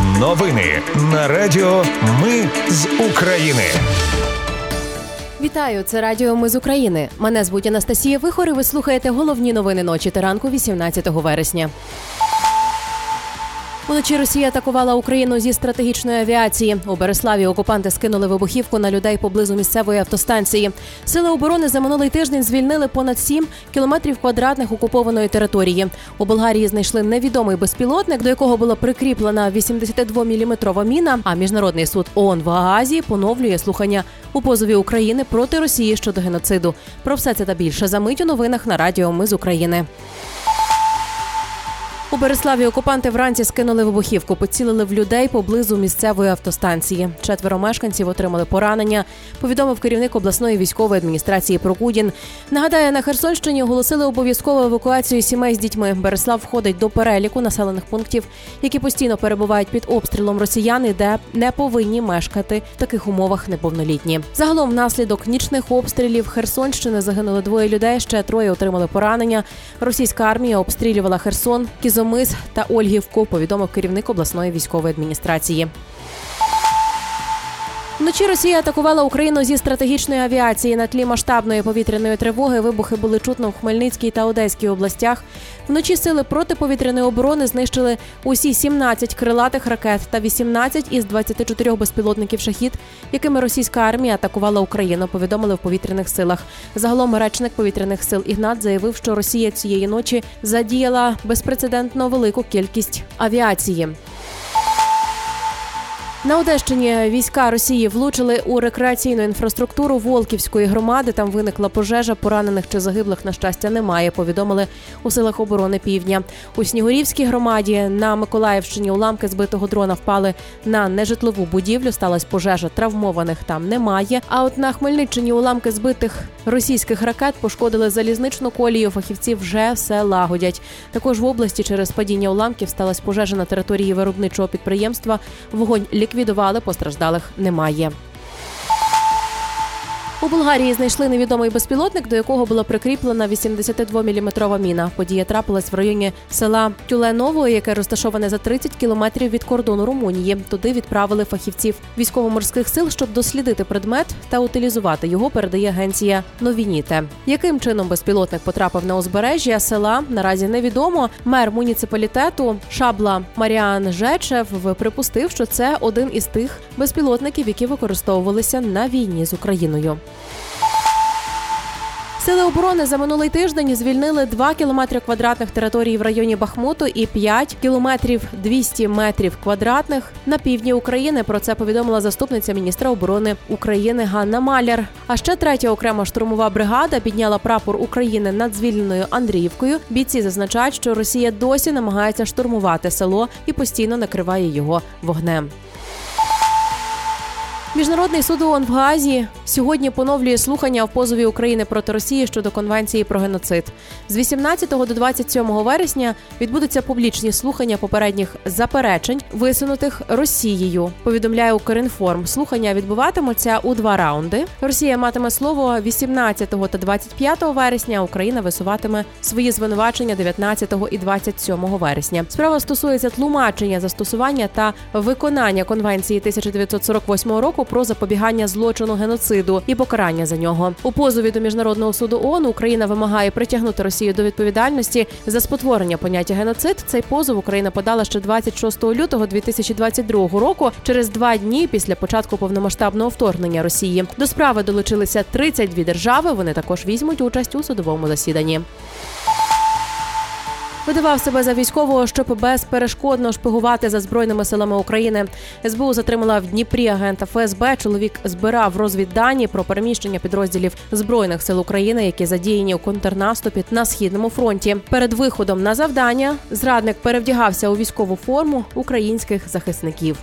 Новини на Радіо Ми з України. Вітаю, це Радіо Ми з України. Мене звуть Анастасія Вихор і Ви слухаєте головні новини ночі та ранку 18 вересня. Уночі Росія атакувала Україну зі стратегічної авіації. У Береславі окупанти скинули вибухівку на людей поблизу місцевої автостанції. Сили оборони за минулий тиждень звільнили понад 7 кілометрів квадратних окупованої території. У Болгарії знайшли невідомий безпілотник, до якого була прикріплена 82-мм міна. А міжнародний суд ООН в Гаазі поновлює слухання у позові України проти Росії щодо геноциду. Про все це та більше за мить у новинах на Радіо Ми з України. У Береславі окупанти вранці скинули вибухівку, поцілили в людей поблизу місцевої автостанції. Четверо мешканців отримали поранення. Повідомив керівник обласної військової адміністрації Прокудін. Нагадає, на Херсонщині оголосили обов'язкову евакуацію сімей з дітьми. Береслав входить до переліку населених пунктів, які постійно перебувають під обстрілом росіян, і де не повинні мешкати в таких умовах неповнолітні. Загалом, внаслідок нічних обстрілів Херсонщини загинули двоє людей. Ще троє отримали поранення. Російська армія обстрілювала Херсон. Кізо Мис та Ольгівку, повідомив керівник обласної військової адміністрації. Вночі Росія атакувала Україну зі стратегічної авіації на тлі масштабної повітряної тривоги. Вибухи були чутно в Хмельницькій та Одеській областях. Вночі сили протиповітряної оборони знищили усі 17 крилатих ракет та 18 із 24 безпілотників шахід, якими російська армія атакувала Україну. Повідомили в повітряних силах. Загалом речник повітряних сил Ігнат заявив, що Росія цієї ночі задіяла безпрецедентно велику кількість авіації. На Одещині війська Росії влучили у рекреаційну інфраструктуру Волківської громади. Там виникла пожежа. Поранених чи загиблих на щастя немає. Повідомили у силах оборони Півдня. У Снігурівській громаді на Миколаївщині уламки збитого дрона впали на нежитлову будівлю. Сталась пожежа. Травмованих там немає. А от на Хмельниччині уламки збитих російських ракет пошкодили залізничну колію. Фахівці вже все лагодять. Також в області через падіння уламків сталася пожежа на території виробничого підприємства. Вогонь ліквідували, постраждалих немає. У Болгарії знайшли невідомий безпілотник, до якого була прикріплена 82-мм міна. Подія трапилась в районі села Тюленово, яке розташоване за 30 кілометрів від кордону Румунії. Туди відправили фахівців військово-морських сил, щоб дослідити предмет та утилізувати його. Передає агенція Новініте. Яким чином безпілотник потрапив на узбережжя села? Наразі невідомо. Мер муніципалітету Шабла Маріан Жечев припустив, що це один із тих безпілотників, які використовувалися на війні з Україною. Сили оборони за минулий тиждень звільнили 2 кілометри квадратних території в районі Бахмуту і 5 кілометрів 200 метрів квадратних на півдні України. Про це повідомила заступниця міністра оборони України Ганна Маляр. А ще третя окрема штурмова бригада підняла прапор України над звільненою Андріївкою. Бійці зазначають, що Росія досі намагається штурмувати село і постійно накриває його вогнем. Міжнародний суд ООН в Гаазі сьогодні поновлює слухання в позові України проти Росії щодо конвенції про геноцид. З 18 до 27 вересня відбудуться публічні слухання попередніх заперечень, висунутих Росією. Повідомляє Укрінформ. Слухання відбуватимуться у два раунди. Росія матиме слово 18 та 25 вересня. Україна висуватиме свої звинувачення 19 і 27 вересня. Справа стосується тлумачення застосування та виконання конвенції 1948 року про запобігання злочину геноциду і покарання за нього. У позові до міжнародного суду ООН Україна вимагає притягнути Росію до відповідальності за спотворення поняття геноцид. Цей позов Україна подала ще 26 лютого 2022 року, через два дні після початку повномасштабного вторгнення Росії. До справи долучилися 32 держави. Вони також візьмуть участь у судовому засіданні. Видавав себе за військового, щоб безперешкодно шпигувати за збройними силами України. СБУ затримала в Дніпрі агента ФСБ. Чоловік збирав розвіддані про переміщення підрозділів збройних сил України, які задіяні у контрнаступі на східному фронті. Перед виходом на завдання зрадник перевдягався у військову форму українських захисників.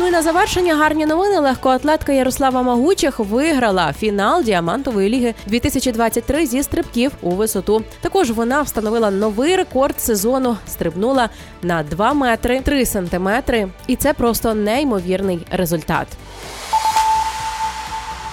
Ну і на завершення гарні новини. Легкоатлетка Ярослава Магучих виграла фінал діамантової ліги 2023 зі стрибків у висоту. Також вона встановила новий рекорд сезону. Стрибнула на 2 метри 3 сантиметри, і це просто неймовірний результат.